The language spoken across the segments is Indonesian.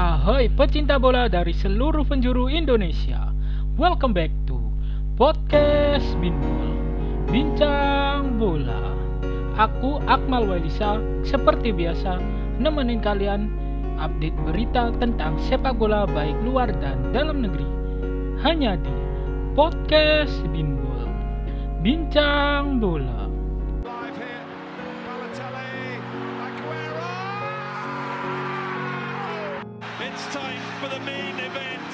Ahoy pecinta bola dari seluruh penjuru Indonesia. Welcome back to Podcast Binbol Bincang Bola. Aku Akmal Wailisa seperti biasa nemenin kalian update berita tentang sepak bola baik luar dan dalam negeri. Hanya di Podcast Binbol Bincang Bola It's time for the main event,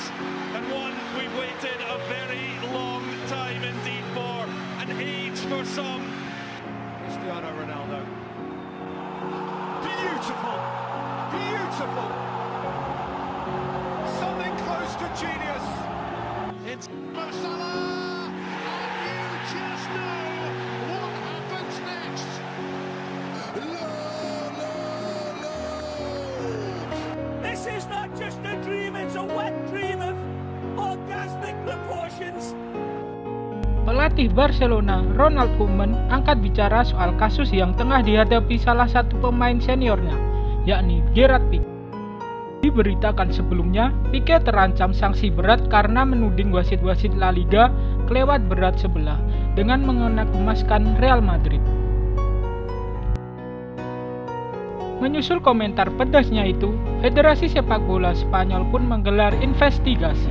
and one we've waited a very long time indeed for, an age for some. Cristiano Ronaldo. Beautiful, beautiful. Something close to genius. It's Pelatih Barcelona, Ronald Koeman, angkat bicara soal kasus yang tengah dihadapi salah satu pemain seniornya, yakni Gerard Pique. Diberitakan sebelumnya, Pique terancam sanksi berat karena menuding wasit-wasit La Liga kelewat berat sebelah dengan mengenakemaskan Real Madrid. Menyusul komentar pedasnya itu, Federasi Sepak Bola Spanyol pun menggelar investigasi.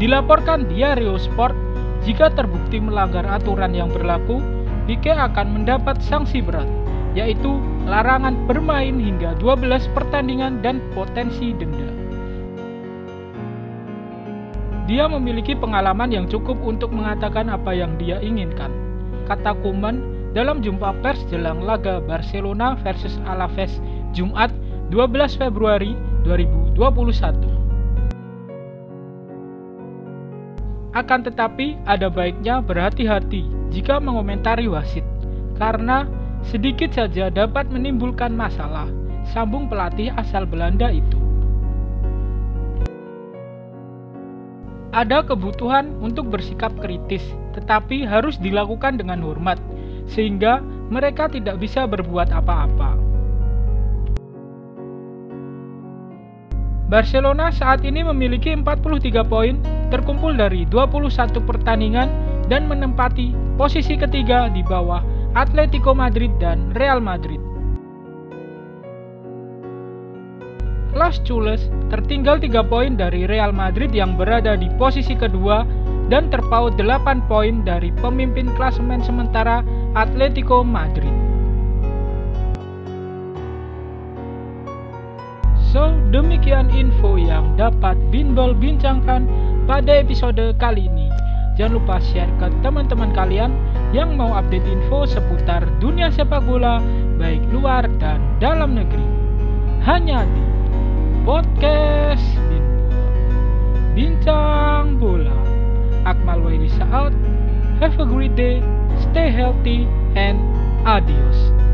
Dilaporkan Diario Sport, jika terbukti melanggar aturan yang berlaku, Pique akan mendapat sanksi berat, yaitu larangan bermain hingga 12 pertandingan dan potensi denda. Dia memiliki pengalaman yang cukup untuk mengatakan apa yang dia inginkan, kata Koeman dalam jumpa pers jelang laga Barcelona versus Alaves Jumat 12 Februari 2021. Akan tetapi, ada baiknya berhati-hati jika mengomentari wasit, karena sedikit saja dapat menimbulkan masalah, sambung pelatih asal Belanda itu. Ada kebutuhan untuk bersikap kritis, tetapi harus dilakukan dengan hormat, sehingga mereka tidak bisa berbuat apa-apa. Barcelona saat ini memiliki 43 poin, terkumpul dari 21 pertandingan dan menempati posisi ketiga di bawah Atletico Madrid dan Real Madrid. Los Chules tertinggal 3 poin dari Real Madrid yang berada di posisi kedua dan terpaut 8 poin dari pemimpin klasemen sementara Atletico Madrid. So, demikian info yang dapat Binbol bincangkan pada episode kali ini. Jangan lupa share ke teman-teman kalian yang mau update info seputar dunia sepak bola baik luar dan dalam negeri. Hanya di Podcast Binbol. Bincang Bola. Akmal Wailisa out. Have a great day, stay healthy, and adios.